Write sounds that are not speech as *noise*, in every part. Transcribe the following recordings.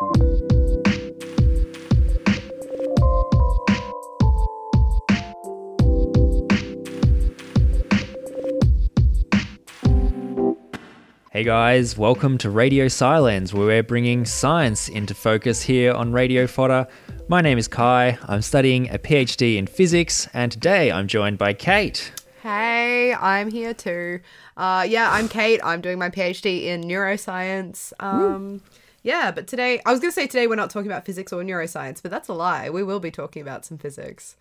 Hey guys, welcome to Radio Silence, where we're bringing science into focus here on Radio Fodder. My name is Kai. I'm studying a PhD in physics, and today I'm joined by Kate. Hey, I'm here too. Uh, yeah, I'm Kate. I'm doing my PhD in neuroscience. Um, yeah, but today, I was going to say today we're not talking about physics or neuroscience, but that's a lie. We will be talking about some physics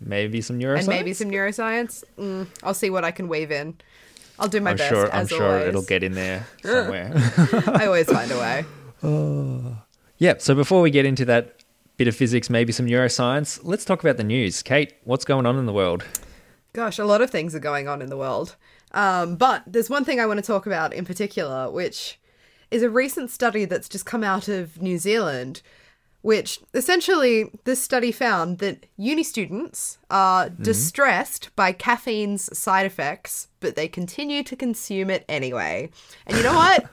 Maybe some neuroscience. and maybe some neuroscience. Mm, I'll see what I can weave in. I'll do my I'm best. sure. I'm sure always. it'll get in there *laughs* somewhere. *laughs* I always find a way. *laughs* Yeah. So before we get into that bit of physics, maybe some neuroscience, let's talk about the news. Kate, what's going on in the world? Gosh, a lot of things are going on in the world. Um, but there's one thing I want to talk about in particular, which is a recent study that's just come out of New Zealand, which essentially this study found that uni students are mm-hmm. distressed by caffeine's side effects, but they continue to consume it anyway. And you know *laughs* what?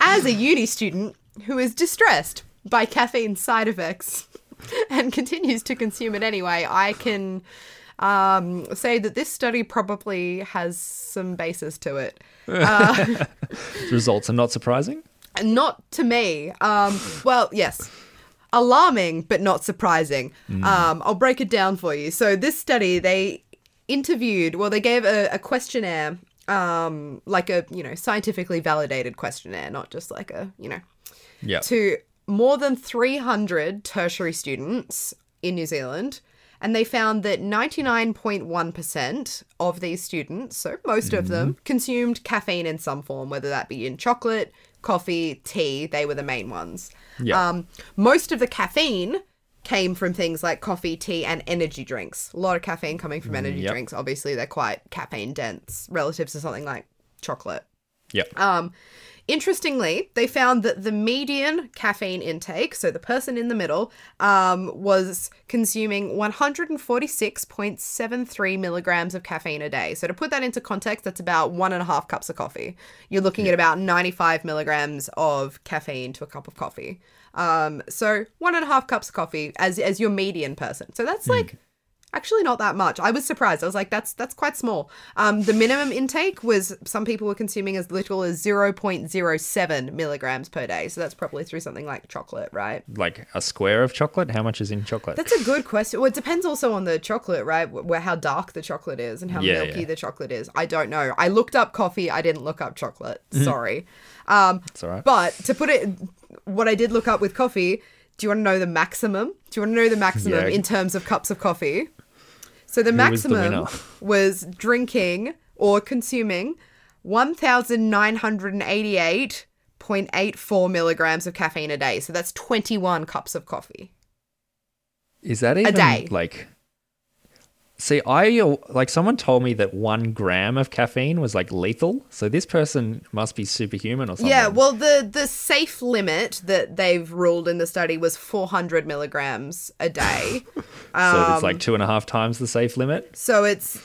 As a uni student who is distressed by caffeine's side effects *laughs* and continues to consume it anyway, I can um, say that this study probably has some basis to it. The *laughs* results are not surprising. Not to me. Um, well, yes. Alarming, but not surprising. Um, I'll break it down for you. So, this study, they interviewed, well, they gave a, a questionnaire, um, like a, you know, scientifically validated questionnaire, not just like a, you know, Yeah. to more than 300 tertiary students in New Zealand. And they found that 99.1% of these students, so most of them, consumed caffeine in some form, whether that be in chocolate, coffee, tea. They were the main ones. Yeah. Um, most of the caffeine came from things like coffee, tea, and energy drinks. A lot of caffeine coming from energy yep. drinks. Obviously, they're quite caffeine dense relative to something like chocolate. Yep. Um, interestingly, they found that the median caffeine intake, so the person in the middle, um, was consuming 146.73 milligrams of caffeine a day. So to put that into context, that's about one and a half cups of coffee. You're looking at about 95 milligrams of caffeine to a cup of coffee. Um, so one and a half cups of coffee as as your median person. So that's like actually not that much. I was surprised. I was like, that's that's quite small. Um, the minimum intake was some people were consuming as little as zero point zero seven milligrams per day. So that's probably through something like chocolate, right? like a square of chocolate. How much is in chocolate? That's a good question. Well, it depends also on the chocolate, right? Where how dark the chocolate is and how Yeah, milky yeah. the chocolate is. I don't know. I looked up coffee. I didn't look up chocolate. Sorry. Um, That's all right. but to put it, what I did look up with coffee. Do you want to know the maximum? Do you want to know the maximum Yeah. in terms of cups of coffee? So the Who was the maximum *laughs* was drinking or consuming 1,988.84 milligrams of caffeine a day. So that's 21 cups of coffee. Is that even day. like? See, I like someone told me that one gram of caffeine was like lethal. So this person must be superhuman or something. Yeah, well, the the safe limit that they've ruled in the study was 400 milligrams a day. *laughs* so um, it's like two and a half times the safe limit. so it's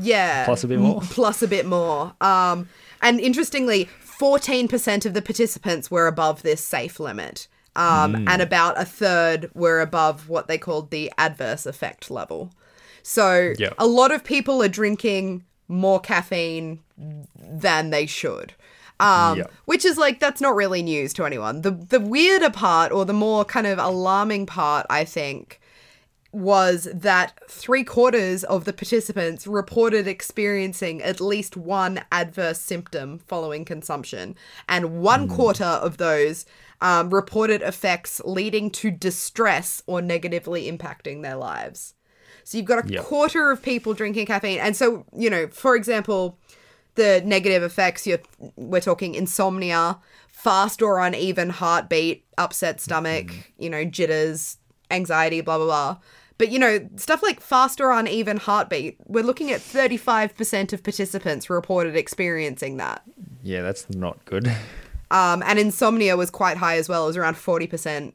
yeah, Plus a bit more? *laughs* plus a bit more. Um, and interestingly, 14% of the participants were above this safe limit. Um, Hmm. and about a third were above what they called the adverse effect level. So Yeah. a lot of people are drinking more caffeine than they should. Um, Yeah. which is like that's not really news to anyone. The the weirder part or the more kind of alarming part, I think, was that three quarters of the participants reported experiencing at least one adverse symptom following consumption, and one quarter of those um, reported effects leading to distress or negatively impacting their lives. So you've got a Yep. quarter of people drinking caffeine, and so you know, for example, the negative effects you're we're talking insomnia fast or uneven heartbeat upset stomach you know jitters anxiety blah blah blah. But you know stuff like fast or uneven heartbeat we're looking at 35% of participants reported experiencing that. Yeah, that's not good. *laughs* um, and insomnia was quite high as well. It was around 40% ex-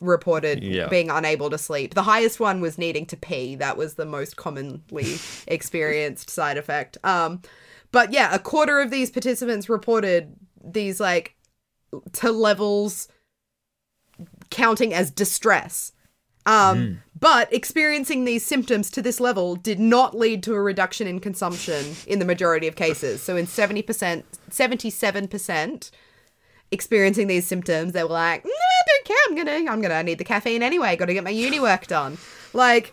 reported Yeah. being unable to sleep the highest one was needing to pee that was the most commonly *laughs* experienced side effect um, but yeah, a quarter of these participants reported these like to levels counting as distress. Um, But experiencing these symptoms to this level did not lead to a reduction in consumption in the majority of cases. So in 70%, 77% experiencing these symptoms, they were like, nah, I don't care. I'm gonna, I'm gonna I need the caffeine anyway. Got to get my uni work done. Like,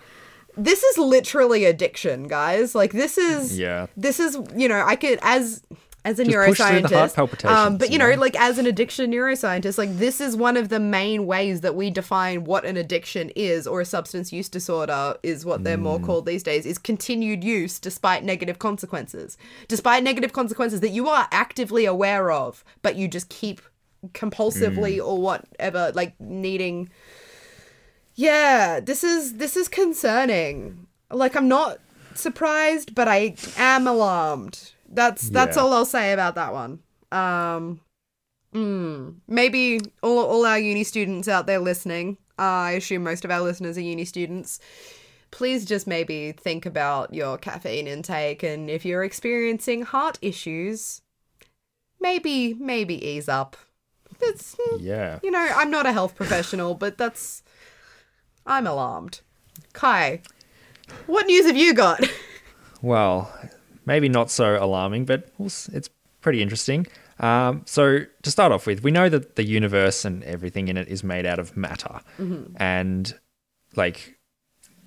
this is literally addiction, guys. Like, this is, Yeah. this is, you know, I could as as a Just neuroscientist, the heart palpitations, um, but you know, like as an addiction neuroscientist, like this is one of the main ways that we define what an addiction is, or a substance use disorder is what they're more Mm. called these days, is continued use despite negative consequences, despite negative consequences that you are actively aware of, but you just keep compulsively Mm. or whatever, like needing. Yeah, this is this is concerning. Like I'm not surprised, but I am alarmed. That's that's Yeah. all I'll say about that one. Um, mm, maybe all all our uni students out there listening. Uh, I assume most of our listeners are uni students. Please just maybe think about your caffeine intake, and if you're experiencing heart issues, maybe maybe ease up. It's Yeah. you know I'm not a health professional, but that's I'm alarmed. Kai, what news have you got? *laughs* Well, maybe not so alarming, but it's pretty interesting. Um, so, to start off with, we know that the universe and everything in it is made out of matter. And, like,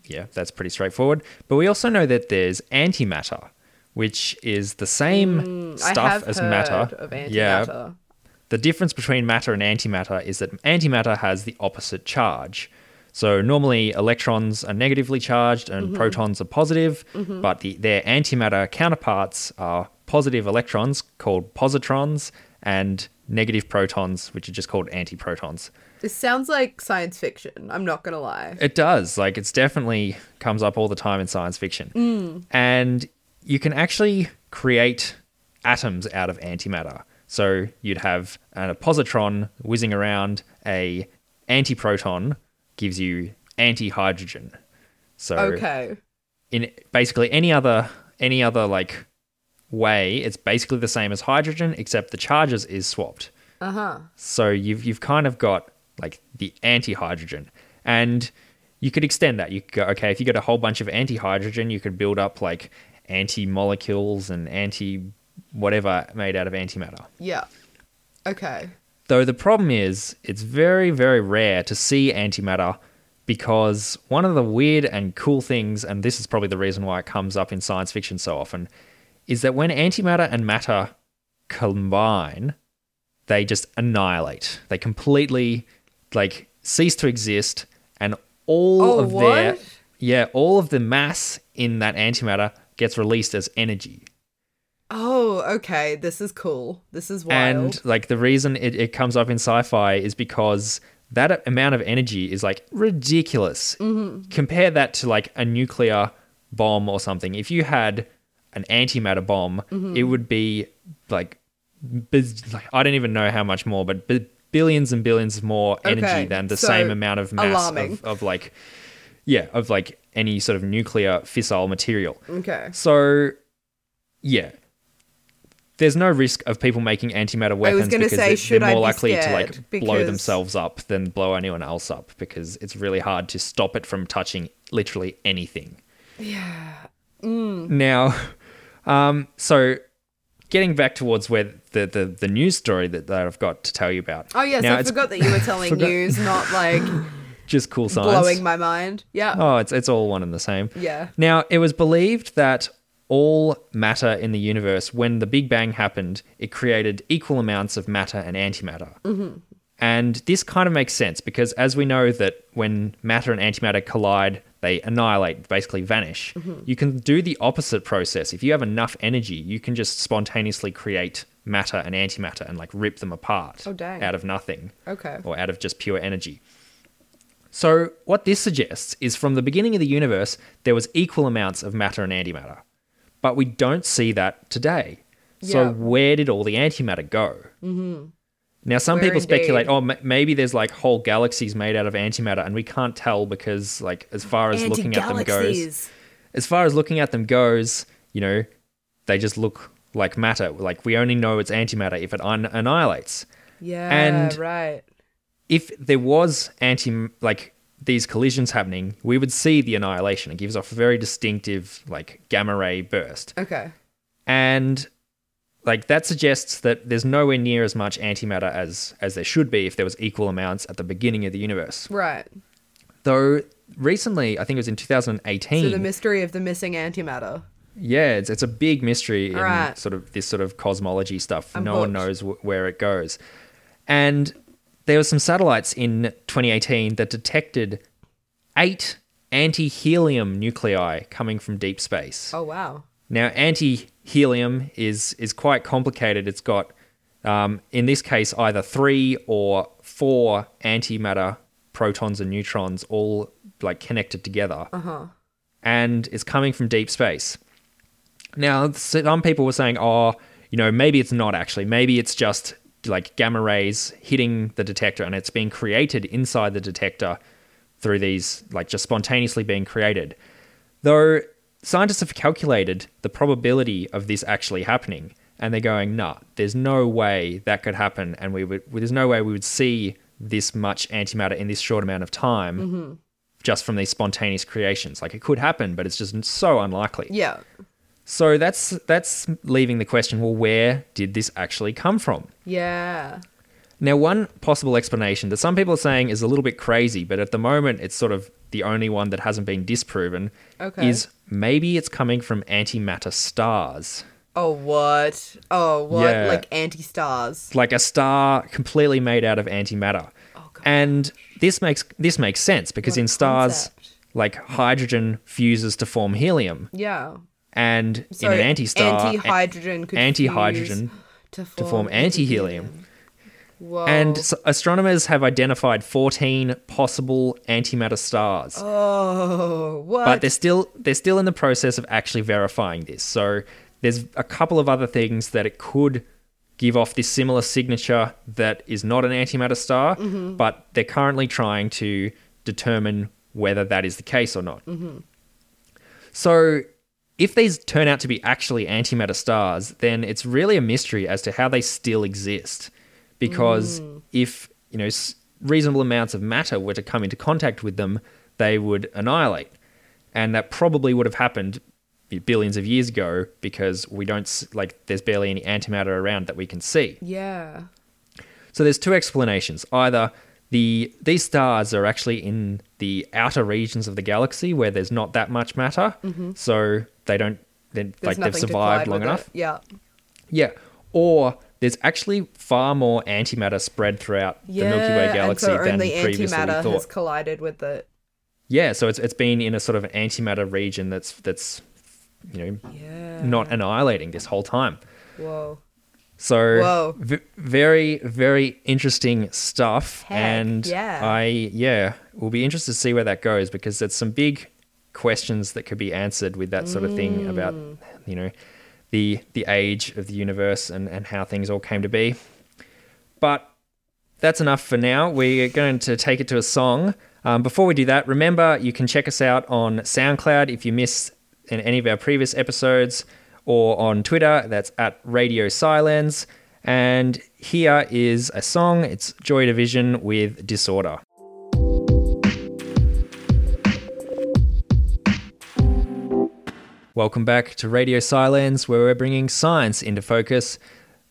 yeah, that's pretty straightforward. But we also know that there's antimatter, which is the same I stuff as matter. Yeah, the difference between matter and antimatter is that antimatter has the opposite charge. So normally electrons are negatively charged and mm-hmm. protons are positive, mm-hmm. but the, their antimatter counterparts are positive electrons called positrons and negative protons, which are just called antiprotons. This sounds like science fiction. I'm not gonna lie. It does. Like it's definitely comes up all the time in science fiction. Mm. And you can actually create atoms out of antimatter. So you'd have a positron whizzing around, a antiproton gives you anti-hydrogen. So Okay. in basically any other any other like way, it's basically the same as hydrogen except the charges is swapped. Uh huh. So you've you've kind of got like the anti-hydrogen, and you could extend that. You could go, okay, if you got a whole bunch of anti-hydrogen, you could build up like anti-molecules and anti whatever made out of antimatter. Yeah. Okay. Though the problem is, it's very very rare to see antimatter because one of the weird and cool things, and this is probably the reason why it comes up in science fiction so often, is that when antimatter and matter combine, they just annihilate. They completely like cease to exist, and all Oh, of their yeah, all of the mass in that antimatter gets released as energy. Oh, okay. This is cool. This is wild. And like the reason it, it comes up in sci-fi is because that amount of energy is like ridiculous. Mm-hmm. Compare that to like a nuclear bomb or something. If you had an antimatter bomb, Mm-hmm. it would be like, biz- like I don't even know how much more, but bi- billions and billions more energy Okay, than the so same amount of mass of, of like, yeah, of like any sort of nuclear fissile material. okay. So, yeah. There's no risk of people making antimatter weapons because say, they- should they're more be likely to like blow themselves up than blow anyone else up because it's really hard to stop it from touching literally anything. Yeah. Mm. Now, *laughs* um, so getting back towards where the, the, the news story that, that I've got to tell you about. Oh yes, Now, I forgot that you were *laughs* telling news, not like *laughs* just cool science. blowing my mind. Yeah. Oh, it's it's all one and the same. Yeah. Now, it was believed that all matter in the universe, when the Big Bang happened, it created equal amounts of matter and antimatter. Mm-hmm. And this kind of makes sense because, as we know, that when matter and antimatter collide, they annihilate, basically vanish. You can do the opposite process. If you have enough energy, you can just spontaneously create matter and antimatter and like rip them apart Oh, out of nothing Okay. or out of just pure energy. So, what this suggests is from the beginning of the universe, there was equal amounts of matter and antimatter. But we don't see that today. So, Yeah. where did all the antimatter go? Mm-hmm. Now, some Where people speculate, oh, m- maybe there's like whole galaxies made out of antimatter, and we can't tell because, like, as far as looking at them goes, as far as looking at them goes, you know, they just look like matter. Like we only know it's antimatter if it un- annihilates. Yeah. And- right. if there was anti like these collisions happening, we would see the annihilation. It gives off a very distinctive like gamma ray burst. Okay. And like that suggests that there's nowhere near as much antimatter as as there should be if there was equal amounts at the beginning of the universe. Right. Though recently, I think it was in 2018. So the mystery of the missing antimatter. Yeah, it's, it's a big mystery in Right. sort of this sort of cosmology stuff. I'm no one knows wh- where it goes. And there were some satellites in 2018 that detected eight anti-helium nuclei coming from deep space. Oh wow. Now, anti-helium is is quite complicated. It's got, um, in this case, either three or four antimatter protons and neutrons all like connected together, uh-huh. and it's coming from deep space. Now, some people were saying, "Oh, you know, maybe it's not actually. Maybe it's just like gamma rays hitting the detector, and it's being created inside the detector through these like just spontaneously being created." Though scientists have calculated the probability of this actually happening, and they're going, "Nah, there's no way that could happen, and we would, there's no way we would see this much antimatter in this short amount of time." Mm-hmm. Just from these spontaneous creations, like it could happen, but it's just so unlikely. Yeah. So that's that's leaving the question: Well, where did this actually come from? Yeah. Now, one possible explanation that some people are saying is a little bit crazy, but at the moment it's sort of the only one that hasn't been disproven, Okay. is maybe it's coming from antimatter stars. Oh what? Oh what? Yeah. Like anti stars. Like a star completely made out of antimatter. Oh god. And this makes this makes sense because What in stars concept. like hydrogen fuses to form helium Yeah. And So in an anti-star anti-hydrogen could anti-hydrogen to to form, form anti-helium. Whoa. And s- astronomers have identified 14 possible antimatter stars. oh what? but they're still they're still in the process of actually verifying this. So there's a couple of other things that it could give off this similar signature that is not an antimatter star, mm-hmm. but they're currently trying to determine whether that is the case or not. Mm-hmm. So if these turn out to be actually antimatter stars, then it's really a mystery as to how they still exist. Because mm. if you know reasonable amounts of matter were to come into contact with them, they would annihilate, and that probably would have happened billions of years ago because we don't like there's barely any antimatter around that we can see. yeah. So there's two explanations. Either the these stars are actually in the outer regions of the galaxy where there's not that much matter, mm-hmm. so they don't they like they've survived long with it. enough. Yeah. Yeah. Or there's actually far more antimatter spread throughout Yeah. the Milky Way and galaxy so than only previously antimatter thought. has collided with it. Yeah, so it's it's been in a sort of antimatter region that's that's you know Yeah. not annihilating this whole time. Whoa. So v- very very interesting stuff Heck, and yeah. I yeah, we'll be interested to see where that goes because there's some big questions that could be answered with that sort of thing about Mm. you know the the age of the universe and and how things all came to be. But that's enough for now. We're going to take it to a song. Um, before we do that, remember you can check us out on SoundCloud if you miss in any of our previous episodes, or on Twitter. That's at Radio Silence. And here is a song. It's Joy Division with Disorder. Welcome back to Radio Silence, where we're bringing science into focus.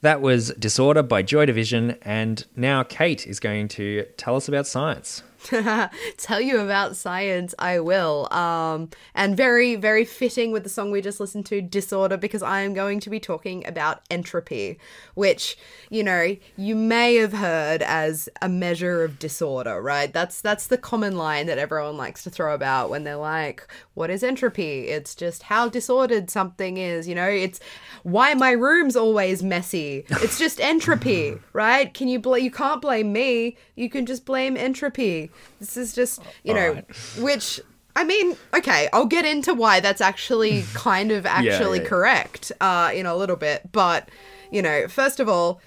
That was Disorder by Joy Division, and now Kate is going to tell us about science. *laughs* tell you about science i will. Um and very very fitting with the song we just listened to disorder because i am going to be talking about entropy which you know you may have heard as a measure of disorder right? That's that's the common line that everyone likes to throw about when they're like what is entropy? It's just how disordered something is you know? It's why my room's always messy it's just entropy *laughs* right can you bl- you can't blame me you can just blame entropy this is just you know Alright. which I mean, okay, I'll get into why that's actually *laughs* kind of actually yeah, yeah. correct uh, in a little bit. But, you know, first of all,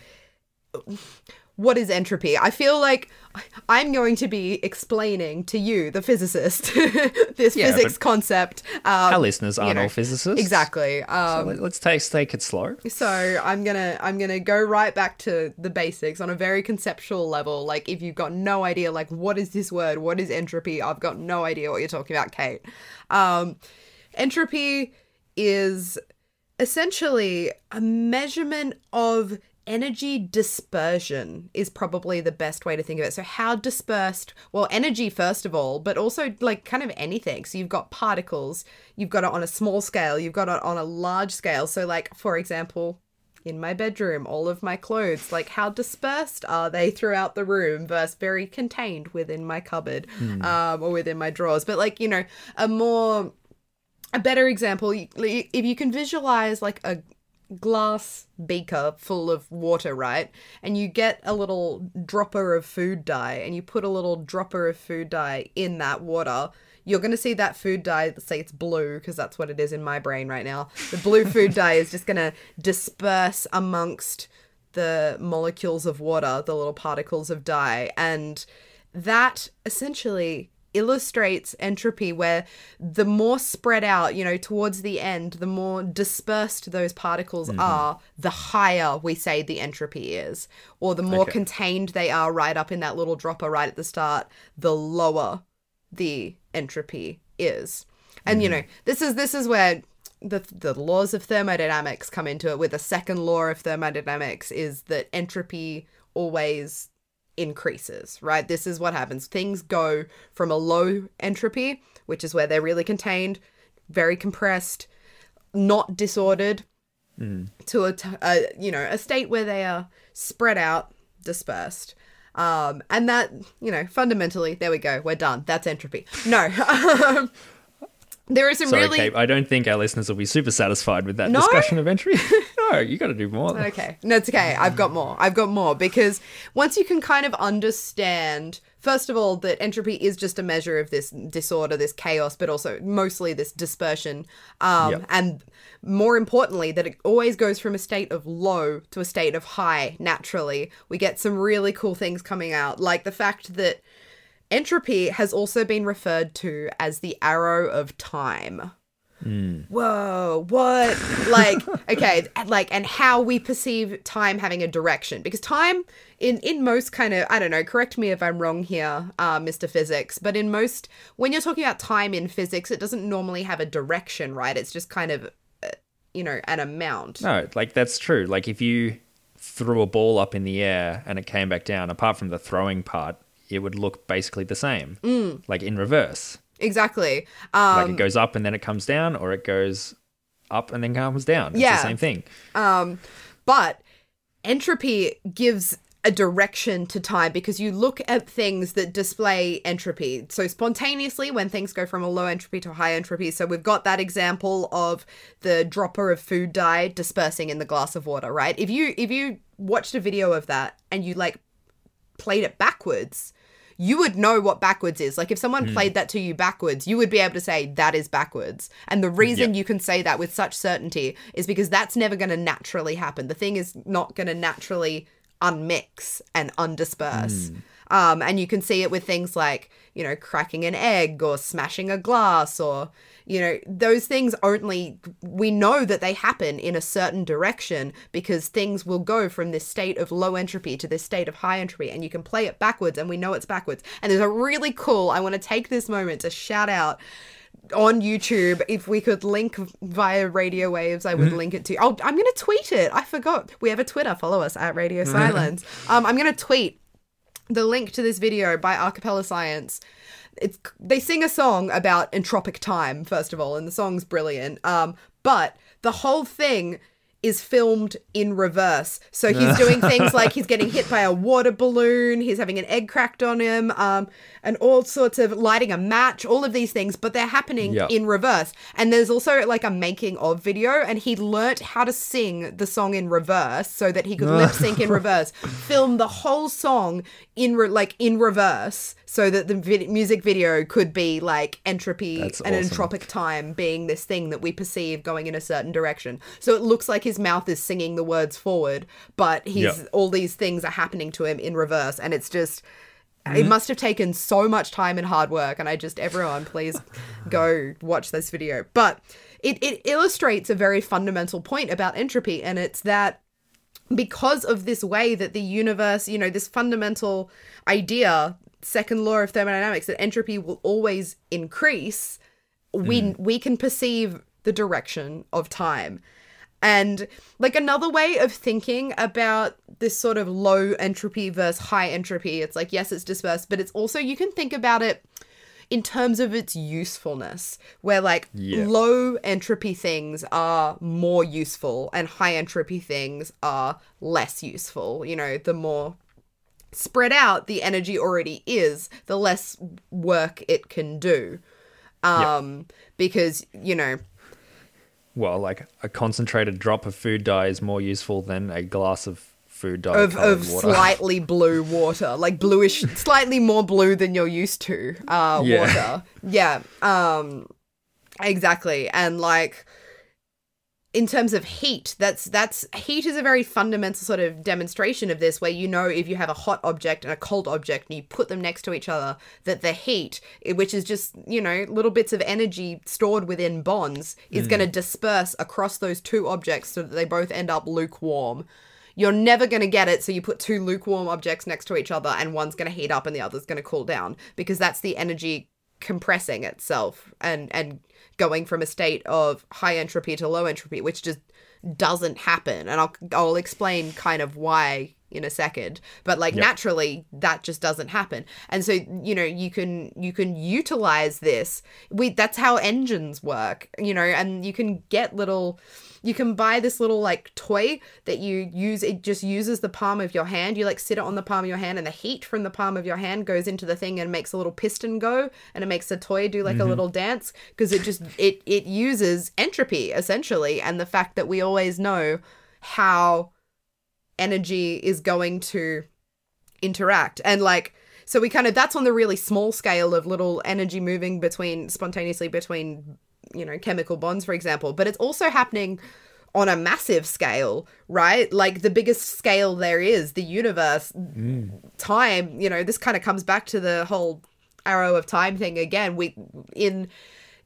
what is entropy? I feel like I'm going to be explaining to you, the physicist, *laughs* this Yeah, physics concept. Um, Our listeners aren't know, all physicists. exactly. Um, let- let's take take it slow. so I'm gonna I'm gonna go right back to the basics on a very conceptual level. Like if you've got no idea, like what is this word? What is entropy? I've got no idea what you're talking about, Kate. Um, entropy is essentially a measurement of energy dispersion is probably the best way to think of it. So how dispersed, well, energy first of all, but also like kind of anything. So you've got particles, you've got it on a small scale, you've got it on a large scale. So like for example, in my bedroom, all of my clothes, like how dispersed are they throughout the room versus very contained within my cupboard um, or within my drawers. But like, you know, a more a better example if you can visualize like a glass beaker full of water right? And you get a little dropper of food dye and you put a little dropper of food dye in that water. You're going to see that food dye say it's blue because that's what it is in my brain right now. The blue food dye is just going to disperse amongst the molecules of water the little particles of dye. And that essentially illustrates entropy where the more spread out you know towards the end the more dispersed those particles mm-hmm. are the higher we say the entropy is or the more Okay. contained they are right up in that little dropper right at the start the lower the entropy is. And you mm-hmm. know this is this is where the the laws of thermodynamics come into it with the second law of thermodynamics is that entropy always increases, right? This is what happens. Things go from a low entropy, which is where they're really contained, very compressed, not disordered, to a, t- a you know a state where they are spread out, dispersed. Um, and that you know fundamentally, there we go. We're done. That's entropy. No, *laughs* um, there is some Sorry, really Kate. I don't think our listeners will be super satisfied with that No? discussion of entropy. *laughs* no, you got to do more. Okay. No, it's okay. I've got more. I've got more because once you can kind of understand, first of all, that entropy is just a measure of this disorder, this chaos, but also mostly this dispersion. Um, Yep. And more importantly, that it always goes from a state of low to a state of high naturally. We get some really cool things coming out, like the fact that entropy has also been referred to as the arrow of time. Whoa what? Like okay like and how we perceive time having a direction. Because time in in most kind of i don't know correct me if i'm wrong here uh, mr physics but in most when you're talking about time in physics it doesn't normally have a direction right? It's just kind of uh, you know an amount. No, like that's true. Like if you threw a ball up in the air and it came back down, apart from the throwing part, it would look basically the same. Mm. Like in reverse. exactly um Like it goes up and then it comes down, or it goes up and then comes down. It's Yeah. the same thing. But entropy gives a direction to time because you look at things that display entropy. So spontaneously when things go from a low entropy to a high entropy. So we've got that example of the dropper of food dye dispersing in the glass of water, right? If you if you watched a video of that and you like played it backwards, you would know what backwards is. Like if someone played that to you backwards, you would be able to say that is backwards. And the reason Yep. you can say that with such certainty is because that's never going to naturally happen. The thing is not going to naturally unmix and undisperse. Um, and you can see it with things like, you know, cracking an egg or smashing a glass or, you know, those things only, we know that they happen in a certain direction because things will go from this state of low entropy to this state of high entropy and you can play it backwards and we know it's backwards. And there's a really cool, I want to take this moment to shout out on YouTube. If we could link via radio waves, I would link it to. Oh, I'm gonna tweet it. I forgot. We have a Twitter. Follow us at Radio Silence. um, I'm gonna tweet the link to this video by A Capella Science. It's they sing a song about entropic time first of all, and the song's brilliant. Um, but the whole thing is filmed in reverse. So he's doing *laughs* things like he's getting hit by a water balloon, he's having an egg cracked on him, um, and all sorts of lighting a match, all of these things, but they're happening Yep. in reverse. And there's also like a making of video, and he learnt how to sing the song in reverse so that he could lip sync in *laughs* reverse, film the whole song in re- like in reverse, so that the vid- music video could be like entropy That's and awesome. entropic time being this thing that we perceive going in a certain direction. So it looks like his mouth is singing the words forward, but he's Yep. all these things are happening to him in reverse, and it's just. Mm-hmm. It must have taken so much time and hard work, and I just everyone please go watch this video. But it, it illustrates a very fundamental point about entropy, and it's that because of this way that the universe, you know, this fundamental idea, second law of thermodynamics, that entropy will always increase, we mm. we can perceive the direction of time. And like another way of thinking about this sort of low entropy versus high entropy, it's like, yes, it's dispersed, but it's also, you can think about it in terms of its usefulness, where like Yeah. low entropy things are more useful and high entropy things are less useful. You know, the more spread out the energy already is, the less work it can do. Um, because, you know, Well, like a concentrated drop of food dye is more useful than a glass of food dye of, of slightly blue water, like bluish, *laughs* slightly more blue than you're used to. Uh, Yeah. water, yeah, um, exactly, and like in terms of heat, that's that's heat is a very fundamental sort of demonstration of this, where you know if you have a hot object and a cold object and you put them next to each other, that the heat, eh, which is just you know little bits of energy stored within bonds, is going to mm. disperse across those two objects so that they both end up lukewarm. You're never going to get it, so you put two lukewarm objects next to each other, and one's going to heat up and the other's going to cool down because that's the energy compressing itself and and going from a state of high entropy to low entropy, which just doesn't happen. And I'll I'll explain kind of why in a second. But like Yep. naturally that just doesn't happen. And so, you know, you can you can utilize this. We that's how engines work, you know, and you can get little you can buy this little like toy that you use it just uses the palm of your hand you like sit it on the palm of your hand and the heat from the palm of your hand goes into the thing and makes a little piston go and it makes the toy do like a mm-hmm. little dance because it just it it uses entropy essentially and the fact that we always know how energy is going to interact. And like so we kind of that's on the really small scale of little energy moving between spontaneously between you know chemical bonds for example. But it's also happening on a massive scale right? Like the biggest scale there is the universe mm. time you know this kind of comes back to the whole arrow of time thing again. We in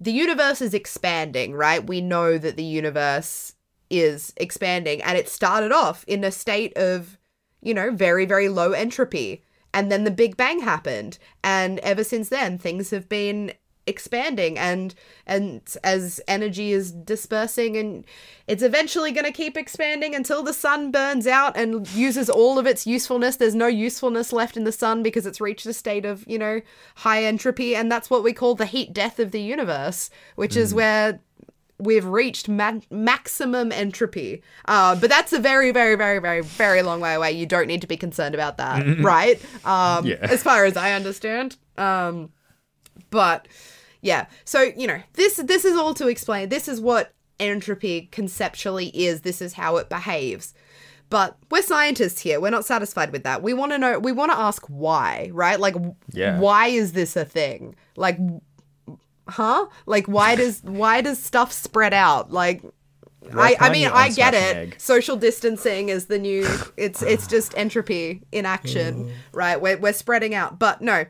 the universe is expanding right? We know that the universe is expanding and it started off in a state of you know very very low entropy and then the big bang happened and ever since then things have been expanding and and as energy is dispersing and it's eventually going to keep expanding until the sun burns out and uses all of its usefulness. There's no usefulness left in the sun because it's reached a state of you know high entropy and that's what we call the heat death of the universe which is mm. where we've reached ma- maximum entropy. Uh, but that's a very, very, very, very, very long way away. You don't need to be concerned about that, *laughs* right? Um, Yeah. As far as I understand. Um, but yeah, so you know, this this is all to explain. This is what entropy conceptually is. This is how it behaves. But we're scientists here. We're not satisfied with that. We want to know. We want to ask why, right? Like, Yeah. why is this a thing? Like, huh? Like why *laughs* does why does stuff spread out? Like I, I mean I get it. egg? Social distancing is the new it's it's just *sighs* entropy in action, right? We're we're spreading out. But no.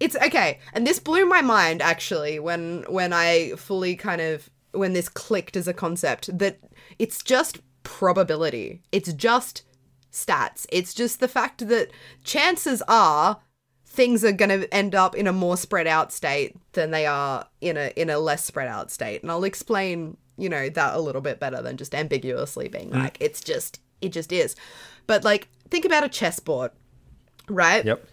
It's okay. And this blew my mind actually when when I fully kind of when this clicked as a concept that it's just probability. It's just stats. It's just the fact that chances are things are going to end up in a more spread out state than they are in a in a less spread out state. And I'll explain, you know, that a little bit better than just ambiguously being mm. like it's just it just is. But like think about a chessboard, right? Yep.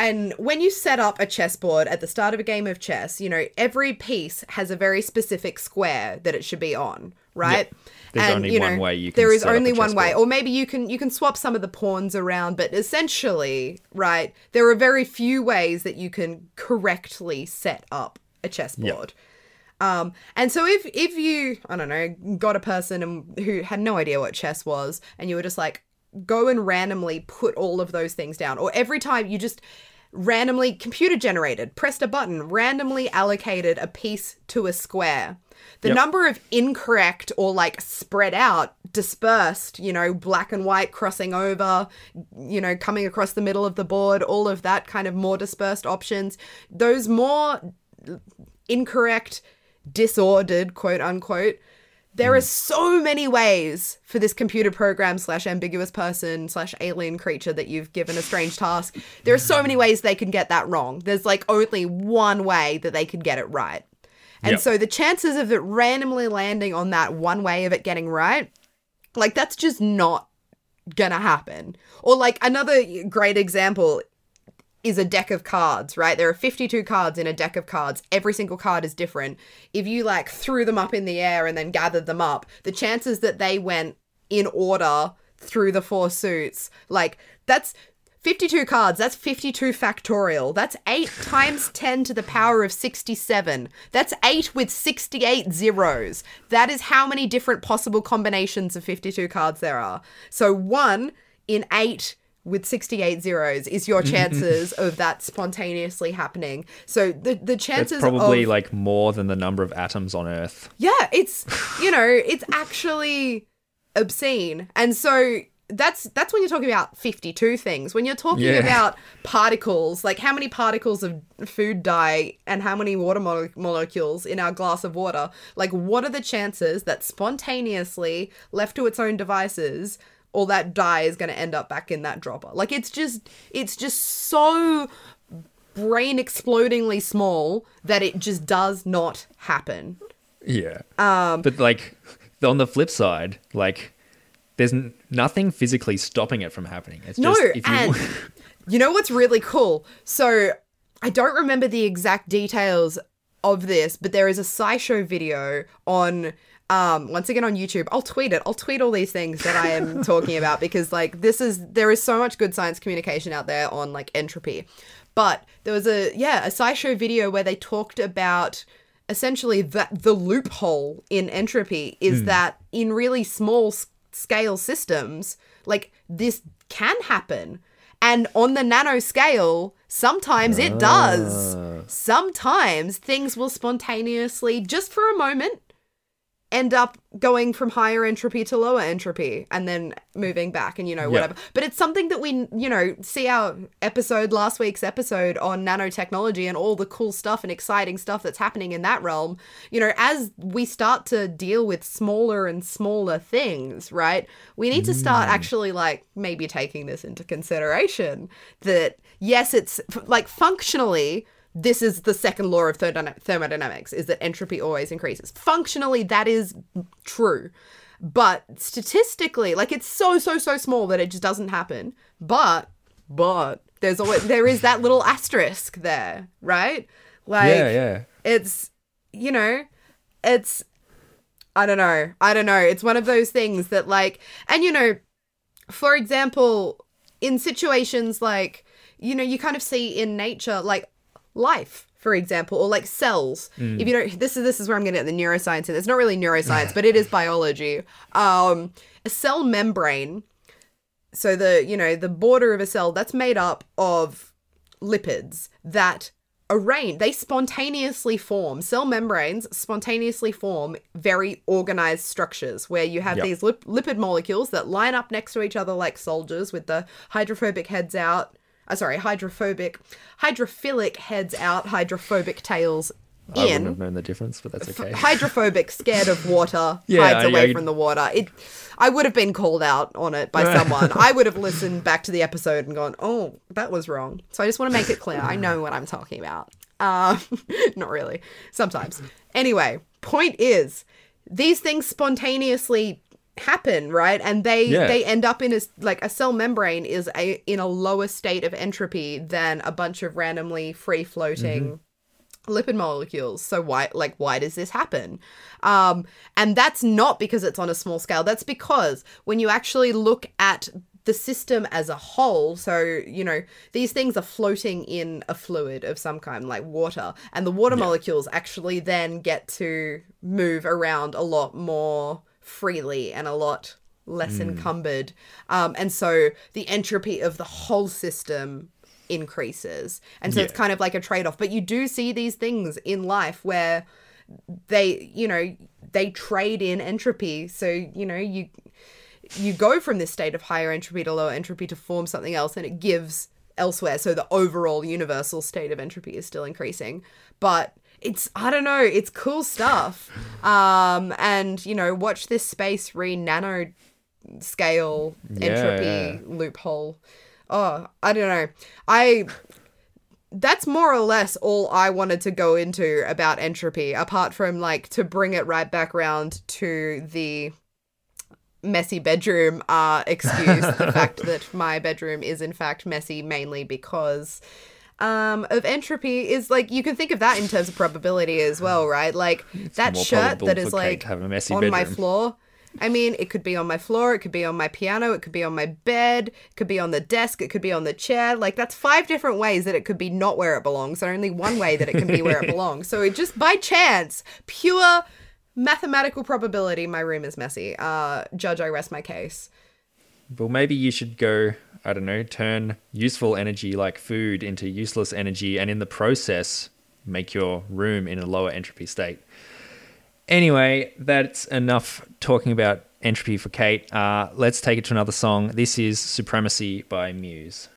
And when you set up a chessboard at the start of a game of chess, you know, every piece has a very specific square that it should be on, right? There's only one way you can There is set up a only one way. Or maybe you can you can swap some of the pawns around, but essentially, right, there are very few ways that you can correctly set up a chessboard. Um, and so if if you I don't know got a person and who had no idea what chess was, and you were just like go and randomly put all of those things down, or every time you just randomly computer generated, pressed a button, randomly allocated a piece to a square. The Yep. number of incorrect or like spread out, dispersed, you know, black and white crossing over, you know, coming across the middle of the board, all of that kind of more dispersed options, those more incorrect, disordered, quote unquote. There hmm. are so many ways for this computer program slash ambiguous person slash alien creature that you've given a strange task. There are so many *laughs* ways they can get that wrong. There's like only one way that they could get it right. And Yep. so the chances of it randomly landing on that one way of it getting right, like that's just not gonna happen. Or like another great example is a deck of cards, right? There are 52 cards in a deck of cards. Every single card is different. If you like threw them up in the air and then gathered them up, the chances that they went in order through the four suits, like that's 52 cards, that's 52 factorial. That's 8 times 10 to the power of 67. That's 8 with 68 zeros. That is how many different possible combinations of 52 cards there are. So 1 in 8 with 68 zeros is your *laughs* chances of that spontaneously happening. So the the chances probably of like more than the number of atoms on Earth. yeah, it's *laughs* you know, it's actually obscene. And so that's that's when you're talking about 52 things. When you're talking Yeah. about particles, like how many particles of food dye and how many water mo- molecules in our glass of water, like what are the chances that spontaneously left to its own devices all that dye is going to end up back in that dropper? Like it's just it's just so brain explodingly small that it just does not happen. Yeah. Um, but like on the flip side, like there's n- nothing physically stopping it from happening. It's No, just if you and *laughs* you know what's really cool? So I don't remember the exact details of this, but there is a SciShow video on um once again on YouTube. I'll tweet it. I'll tweet all these things that I am *laughs* talking about because like this is there is so much good science communication out there on like entropy. But there was a yeah, a SciShow video where they talked about essentially that the loophole in entropy is that in really small s- scale systems like this can happen and on the nano scale sometimes it does sometimes things will spontaneously just for a moment end up going from higher entropy to lower entropy and then moving back and you know Yeah. whatever but it's something that we you know see our episode last week's episode on nanotechnology and all the cool stuff and exciting stuff that's happening in that realm. You know as we start to deal with smaller and smaller things right we need to start mm. actually like maybe taking this into consideration that yes it's like functionally this is the second law of thermodynamics is that entropy always increases. Functionally that is true. But statistically like it's so so so small that it just doesn't happen. But but there's always there is that little asterisk there right? Like yeah, yeah. it's you know it's i don't know. I don't know. It's one of those things that like and you know for example in situations like you know you kind of see in nature like life for example or like cells. If you don't this is this is where i'm going to get the neuroscience in it's not really neuroscience but it is biology. Um a cell membrane so the you know the border of a cell that's made up of lipids that arrange they spontaneously form. Cell membranes spontaneously form very organized structures where you have Yep. these lip- lipid molecules that line up next to each other like soldiers with the hydrophobic heads out uh, sorry hydrophobic hydrophilic heads out hydrophobic tails in. I wouldn't have known the difference, but that's okay. hydrophobic, scared of water, *laughs* Yeah, hides I- away I- from the water. It, I would have been called out on it by *laughs* someone. I would have listened back to the episode and gone, "Oh, that was wrong." So I just want to make it clear. I know what I'm talking about. Um, *laughs* not really. Sometimes. Anyway, point is, these things spontaneously happen, right? And they Yeah. they end up in a like a cell membrane is a in a lower state of entropy than a bunch of randomly free floating lipid molecules. So why like why does this happen? Um and that's not because it's on a small scale. That's because when you actually look at the system as a whole, so you know, these things are floating in a fluid of some kind like water and the water molecules actually then get to move around a lot more freely and a lot less encumbered. Um and so the entropy of the whole system increases. And so it's kind of like a trade off. But you do see these things in life where they, you know, they trade in entropy. So, you know, you you go from this state of higher entropy to lower entropy to form something else and it gives elsewhere so the overall universal state of entropy is still increasing but it's i don't know it's cool stuff. Um and you know watch this space re nano scale entropy Yeah. loophole. Oh i don't know. I that's more or less all I wanted to go into about entropy, apart from like to bring it right back round to the messy bedroom uh excuse the *laughs* fact that my bedroom is in fact messy mainly because um of entropy is like you can think of that in terms of probability as well right like that shirt that is like to have a messy on my floor I mean, it could be on my floor, it could be on my piano, it could be on my bed, it could be on the desk, it could be on the chair. Like, that's five different ways that it could be not where it belongs, and only one way that it can be where it *laughs* belongs. So, it just by chance, pure mathematical probability, my room is messy. Uh, judge, I rest my case. Well, maybe you should go, I don't know, turn useful energy like food into useless energy and in the process make your room in a lower entropy state. Anyway, that's enough talking about entropy for Kate. Uh, let's take it to another song. This is Supremacy by Muse.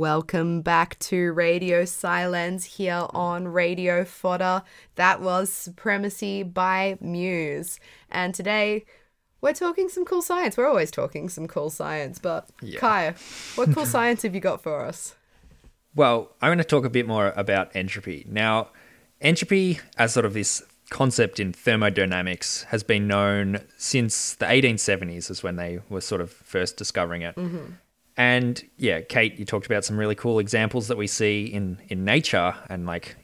Welcome back to Radio Silence here on Radio Fodder. That was Supremacy by Muse. And today we're talking some cool science. We're always talking some cool science, but Yeah. Kaya, what cool *laughs* science have you got for us? Well, I'm going to talk a bit more about entropy. Now, entropy, as sort of this concept in thermodynamics, has been known since the 1870s, is when they were sort of first discovering it. Mm-hmm. And yeah, Kate, you talked about some really cool examples that we see in, in nature and like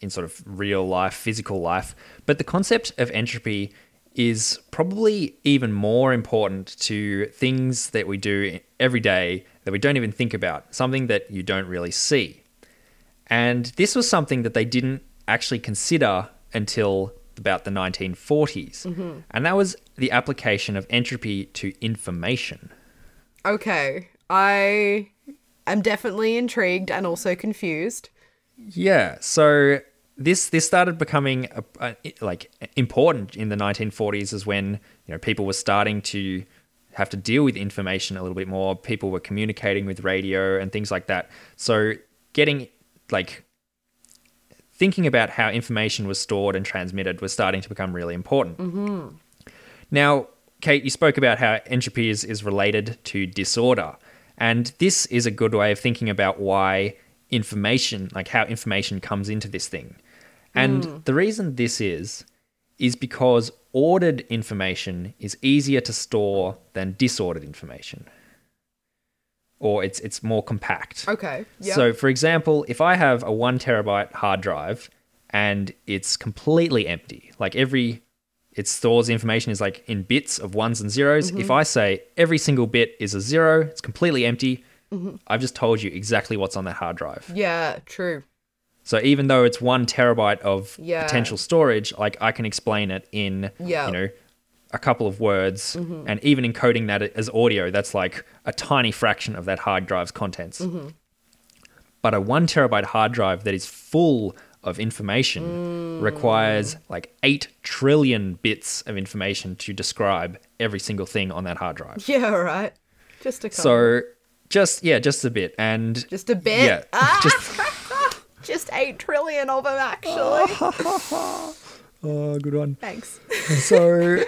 in sort of real life, physical life. But the concept of entropy is probably even more important to things that we do every day that we don't even think about, something that you don't really see. And this was something that they didn't actually consider until about the 1940s. Mm-hmm. And that was the application of entropy to information. Okay, I am definitely intrigued and also confused. Yeah, so this this started becoming a, a, like important in the 1940s is when you know people were starting to have to deal with information a little bit more. People were communicating with radio and things like that. So getting like thinking about how information was stored and transmitted was starting to become really important. Mm-hmm. Now, Kate, you spoke about how entropy is, is related to disorder. And this is a good way of thinking about why information, like how information comes into this thing. And hmm. the reason this is, is because ordered information is easier to store than disordered information. Or it's it's more compact. Okay, yeah. So, for example, if I have a one terabyte hard drive and it's completely empty, like every it stores information is like in bits of ones and zeros. If mm-hmm. I say every single bit is a zero, it's completely empty. Mm-hmm. I've just told you exactly what's on that hard drive. yeah, true. So even though it's one terabyte of Yeah. potential storage, like I can explain it in Yeah. you know a couple of words, mm-hmm. and even encoding that as audio, that's like a tiny fraction of that hard drive's contents. But a one terabyte hard drive that is full of information requires like eight trillion bits of information to describe every single thing on that hard drive. Yeah, right. Just a couple. So just yeah, just a bit, and just a bit. yeah, *laughs* Ah, just *laughs* just eight trillion of them, actually. *laughs* oh, good one. Thanks. so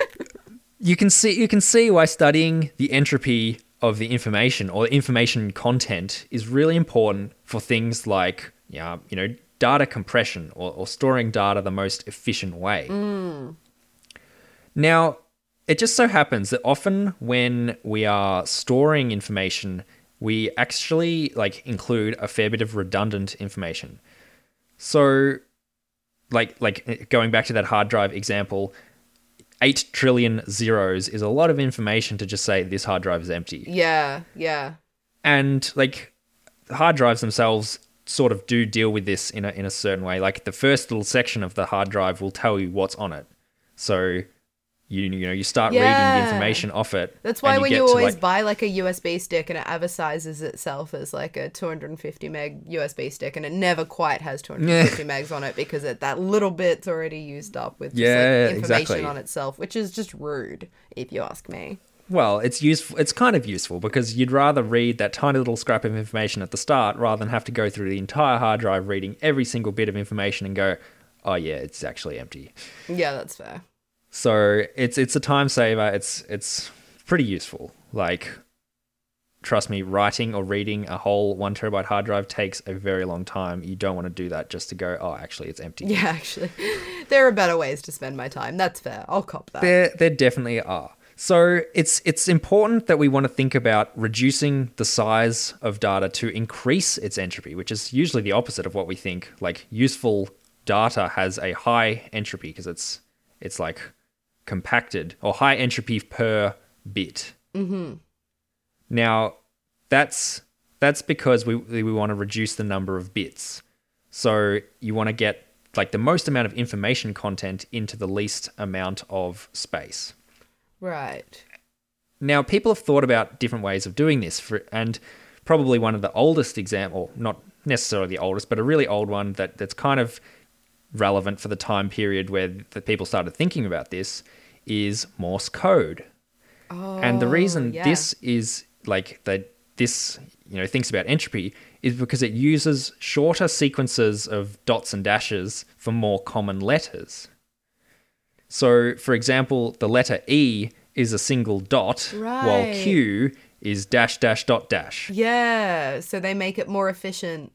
you can see you can see why studying the entropy of the information or the information content is really important for things like yeah, you know data compression or, or storing data the most efficient way. Now, it just so happens that often when we are storing information, we actually like include a fair bit of redundant information. So like like eh, going back to that hard drive example, 8 trillion zeros is a lot of information to just say this hard drive is empty. Yeah, yeah. And like hard drives themselves sort of do deal with this in a in a certain way. Like the first little section of the hard drive will tell you what's on it. So you you know you start reading the information off it. That's why when you always like- buy like a USB stick and it advertises itself as like a 250 meg USB stick and it never quite has 250 *laughs* megs on it because it, that little bit's already used up with just like information exactly. on itself, which is just rude if you ask me. Well, it's useful. It's kind of useful because you'd rather read that tiny little scrap of information at the start rather than have to go through the entire hard drive reading every single bit of information and go, "Oh yeah, it's actually empty." Yeah, that's fair. So it's it's a time saver. It's it's pretty useful. Like, trust me, writing or reading a whole one terabyte hard drive takes a very long time. You don't want to do that just to go, "Oh, actually, it's empty." Yeah, actually, *laughs* there are better ways to spend my time. That's fair. I'll cop that. There, there definitely are. So it's it's important that we want to think about reducing the size of data to increase its entropy, which is usually the opposite of what we think. Like useful data has a high entropy because it's it's like compacted or high entropy per bit. Mm-hmm. Now that's that's because we we want to reduce the number of bits. So you want to get like the most amount of information content into the least amount of space. Right. Now, people have thought about different ways of doing this, for, and probably one of the oldest example, not necessarily the oldest, but a really old one that, that's kind of relevant for the time period where the people started thinking about this is Morse code. Oh, and the reason oh, yeah. this is like that this you know thinks about entropy is because it uses shorter sequences of dots and dashes for more common letters. So, for example, the letter E is a single dot, while Q is dash dash dot dash. Yeah, so they make it more efficient.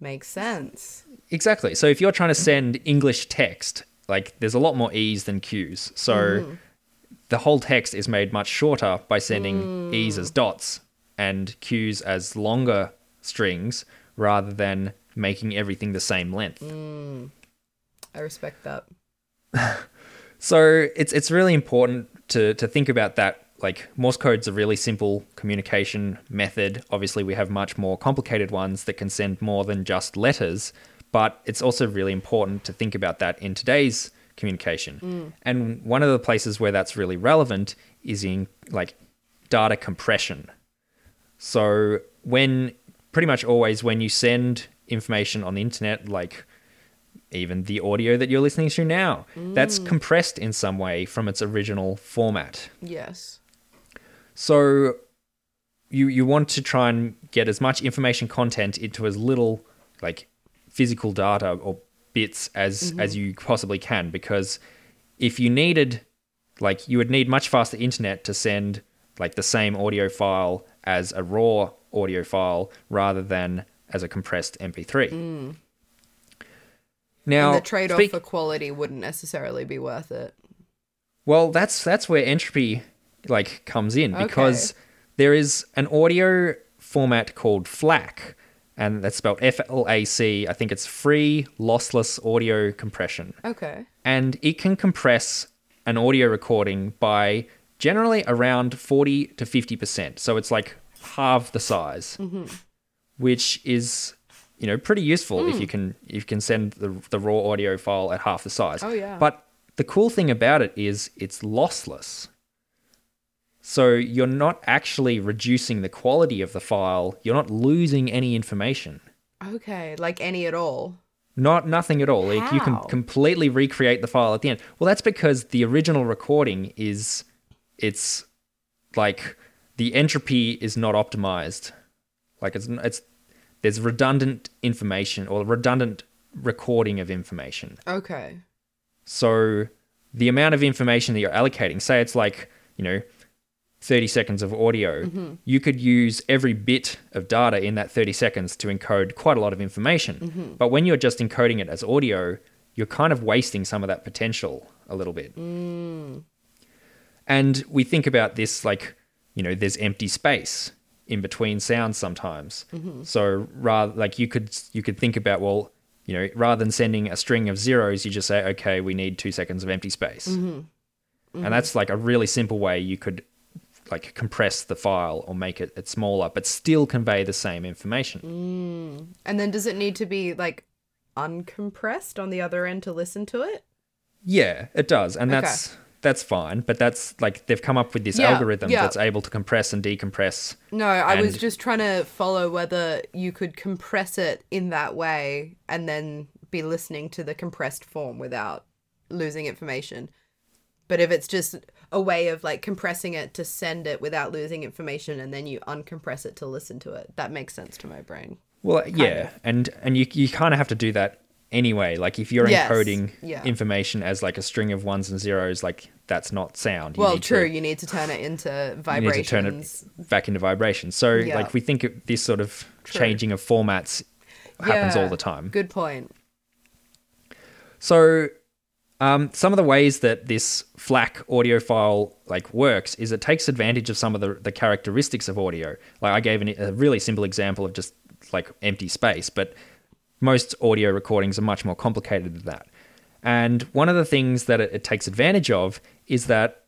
Makes sense. Exactly. So if you're trying to send English text, like there's a lot more E's than Q's. So hmm. the whole text is made much shorter by sending hmm. E's as dots and Q's as longer strings rather than making everything the same length. Hmm. I respect that. *laughs* So it's it's really important to to think about that. Like Morse code's a really simple communication method. Obviously, we have much more complicated ones that can send more than just letters, but it's also really important to think about that in today's communication. Mm. And one of the places where that's really relevant is in like data compression. So when pretty much always when you send information on the internet, like even the audio that you're listening to now, that's mm. compressed in some way from its original format. Yes. So you you want to try and get as much information content into as little like physical data or bits as as mm-hmm. you possibly can because if you needed like you would need much faster internet to send like the same audio file as a raw audio file rather than as a compressed MP3. Now, and the trade off speak- for quality wouldn't necessarily be worth it. Well, that's that's where entropy like comes in Okay. because there is an audio format called FLAC, and that's spelled F L A C. I think it's free lossless audio compression, Okay. and it can compress an audio recording by generally around forty to fifty percent. So it's like half the size, Mm-hmm. which is you know pretty useful Hmm. if you can if you can send the the raw audio file at half the size. Oh, yeah. But the cool thing about it is it's lossless. So you're not actually reducing the quality of the file. You're not losing any information. Okay. Like any at all. Not nothing at all. Like you can completely recreate the file at the end. Well, that's because the original recording is it's like the entropy is not optimized. Like it's it's there's redundant information or redundant recording of information. Okay. So the amount of information that you're allocating, say it's like, you know, 30 seconds of audio, mm-hmm. you could use every bit of data in that 30 seconds to encode quite a lot of information. Mm-hmm. But when you're just encoding it as audio, you're kind of wasting some of that potential a little bit. Mm. And we think about this like, you know, there's empty space in between sounds sometimes. Mm-hmm. So rather like you could you could think about well, you know, rather than sending a string of zeros, you just say, okay, we need two seconds of empty space. Mm-hmm. And mm-hmm. that's like a really simple way you could like compress the file or make it, it smaller, but still convey the same information. Mm. And then does it need to be like uncompressed on the other end to listen to it? Yeah, it does. And that's that's fine, but that's like they've come up with this Yeah, algorithm yeah. that's able to compress and decompress. No, I was just trying to follow whether you could compress it in that way and then be listening to the compressed form without losing information. But if it's just a way of like compressing it to send it without losing information and then you uncompress it to listen to it, that makes sense to my brain. Well, yeah, and and you you kind of have to do that anyway. Like if you're Yes, encoding yeah. information as like a string of ones and zeros, like that's not sound. You well, true, To, you need to turn it into vibrations. you need to turn it back into vibration. So Yeah. like we think of this sort of True. changing of formats happens Yeah, all the time. Good point. So, um, some of the ways that this FLAC audio file like works is it takes advantage of some of the, the characteristics of audio. Like I gave an, a really simple example of just like empty space, but most audio recordings are much more complicated than that. And one of the things that it, it takes advantage of is that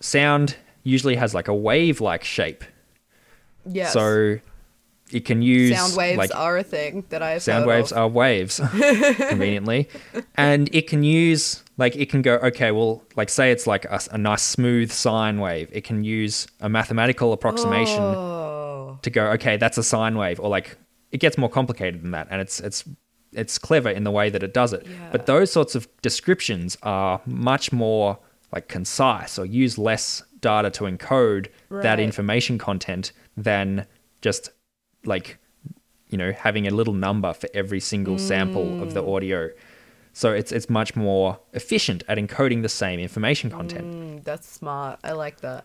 sound usually has like a wave-like shape. Yes. So it can use sound waves like, are a thing that I've sound waves of. are waves *laughs* conveniently and it can use like it can go okay well like say it's like a, a nice smooth sine wave it can use a mathematical approximation Oh. to go okay that's a sine wave or like it gets more complicated than that and it's it's it's clever in the way that it does it Yeah. but those sorts of descriptions are much more like concise or use less data to encode that information content than just like you know having a little number for every single sample of Mm. the audio so it's it's much more efficient at encoding the same information content Mm, that's smart. I like that.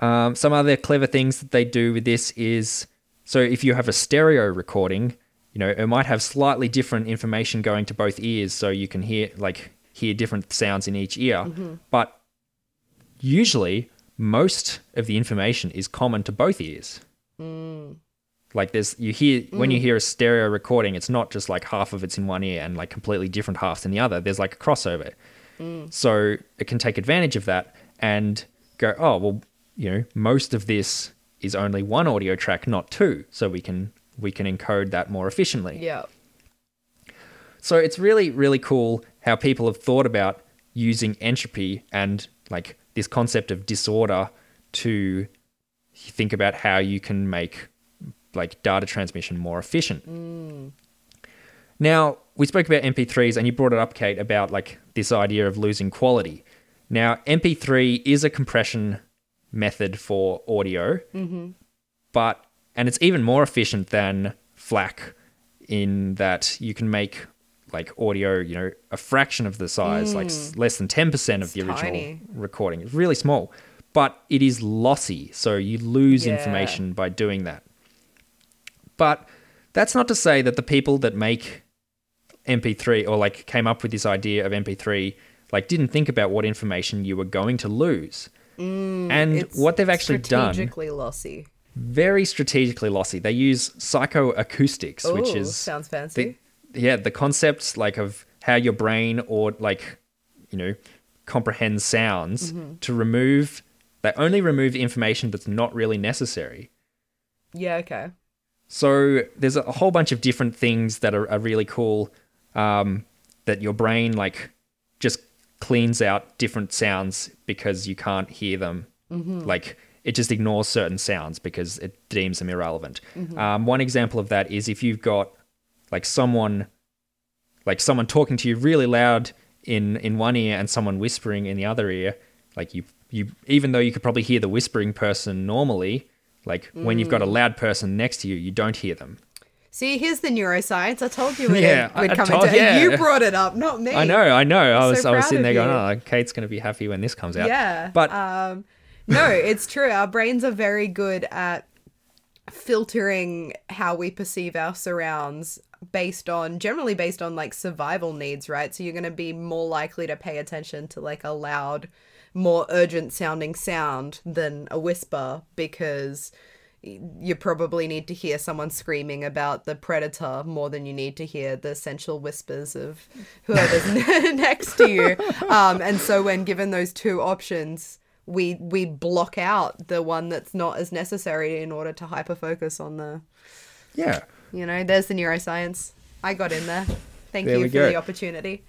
um, some other clever things that they do with this is so if you have a stereo recording, you know, it might have slightly different information going to both ears, so you can hear like hear different sounds in each ear. Mm-hmm. But usually, most of the information is common to both ears. Mm. Like there's you hear when you mm. hear a stereo recording, it's not just like half of it's in one ear and like completely different halves in the other. There's like a crossover. Mm. So it can take advantage of that and go, oh, well, you know, most of this is only one audio track, not two. So we can we can encode that more efficiently. Yeah. So it's really, really cool how people have thought about using entropy and like this concept of disorder to think about how you can make like data transmission more efficient. Mm. Now, we spoke about MP3s and you brought it up, Kate, about like this idea of losing quality. Now, MP3 is a compression method for audio, mm-hmm. but and it's even more efficient than FLAC in that you can make like audio, you know, a fraction of the size, like mm. less than 10% of the original tiny. recording. It's really small, but it is lossy, so you lose Yeah. information by doing that. But that's not to say that the people that make MP3 or like came up with this idea of MP3 like didn't think about what information you were going to lose. And Mm, It's what they've actually done strategically lossy. very strategically lossy. They use psychoacoustics, which is sounds fancy. the, yeah, the concepts like of how your brain or like you know comprehends sounds Mm-hmm. to remove they only remove information that's not really necessary. yeah. Okay. So there's a whole bunch of different things that are, are really cool um, that your brain like just cleans out different sounds because you can't hear them. Mm-hmm. Like it just ignores certain sounds because it deems them irrelevant. Mm-hmm. Um, one example of that is if you've got like someone like someone talking to you really loud in in one ear and someone whispering in the other ear like you you even though you could probably hear the whispering person normally like when you've got a mm. loud person next to you you don't hear them See, here's the neuroscience. I told you it Yeah, would I come told- into yeah. You brought it up, not me. i know i know i I'm was so i was sitting there going oh kate's going to be happy when this comes out Yeah. but um, no, it's true. Our brains are very good at filtering how we perceive our surrounds based on generally based on like survival needs, right? So you're going to be more likely to pay attention to like a loud, more urgent sounding sound than a whisper because you probably need to hear someone screaming about the predator more than you need to hear the sensual whispers of whoever's *laughs* *laughs* next to you. Um, and so when given those two options, we we block out the one that's not as necessary in order to hyper focus on the yeah you know, there's the neuroscience. I got in there. Thank There you for go. the opportunity.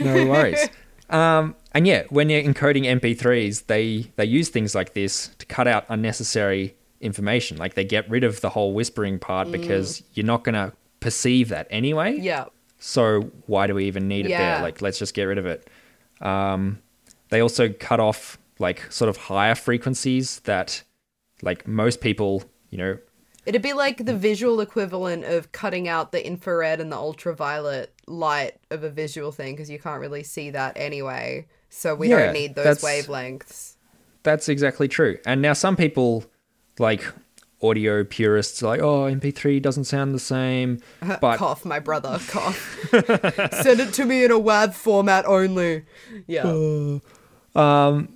no worries *laughs* Um, and yeah, when you're encoding MP3s, they they use things like this to cut out unnecessary information. Like they get rid of the whole whispering part because you're not gonna perceive that anyway. Yeah. So why do we even need it Yeah. there? Like let's just get rid of it. Um, they also cut off like sort of higher frequencies that like most people, you know, It'd be like the visual equivalent of cutting out the infrared and the ultraviolet light of a visual thing because you can't really see that anyway. So we Yeah, don't need those that's- wavelengths. That's exactly true. And now some people, like audio purists, like, oh, MP3 doesn't sound the same. But cough, my brother, *laughs* cough. Send it to me in a WAV format only. Yeah. *sighs* Um.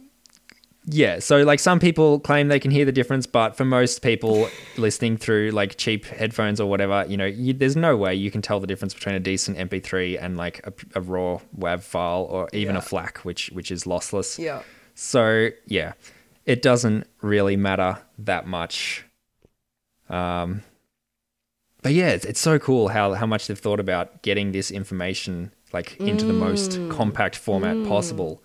yeah, so like some people claim they can hear the difference, but for most people listening through like cheap headphones or whatever, you know, you, there's no way you can tell the difference between a decent MP3 and like a, a raw WAV file or even Yeah. a FLAC, which which is lossless. Yeah. So yeah, it doesn't really matter that much. Um, but yeah, it's, it's so cool how how much they've thought about getting this information like into the most compact format possible.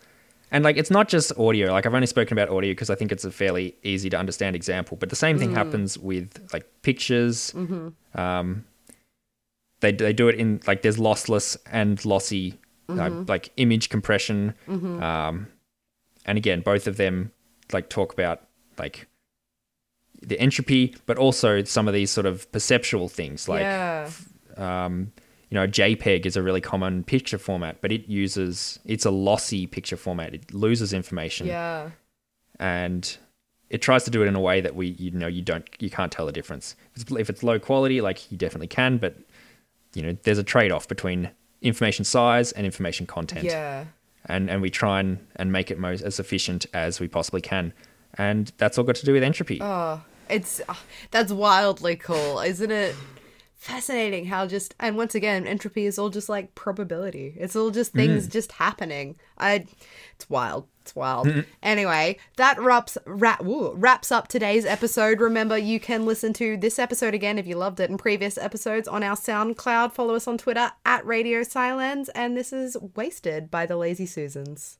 And like it's not just audio. Like I've only spoken about audio because I think it's a fairly easy to understand example. But the same thing happens with like pictures. Um, they they do it in like there's lossless and lossy uh, like image compression. Um, and again, both of them like talk about like the entropy, but also some of these sort of perceptual things like yeah. um, you know, JPEG is a really common picture format, but it uses it's a lossy picture format. It loses information, Yeah. and it tries to do it in a way that we you know you don't you can't tell the difference. If it's, if it's low quality, like you definitely can, but you know, there's a trade off between information size and information content Yeah. And and we try and, and make it most as efficient as we possibly can. And that's all got to do with entropy. Oh, it's uh, that's wildly cool, isn't it? fascinating how just and once again entropy is all just like probability. It's all just things mm. just happening. I it's wild. It's wild. Mm. Anyway that wraps wrap, ooh, wraps up today's episode. Remember you can listen to this episode again if you loved it in previous episodes on our soundcloud. Follow us on twitter at radio silence. And this is wasted by the lazy susans.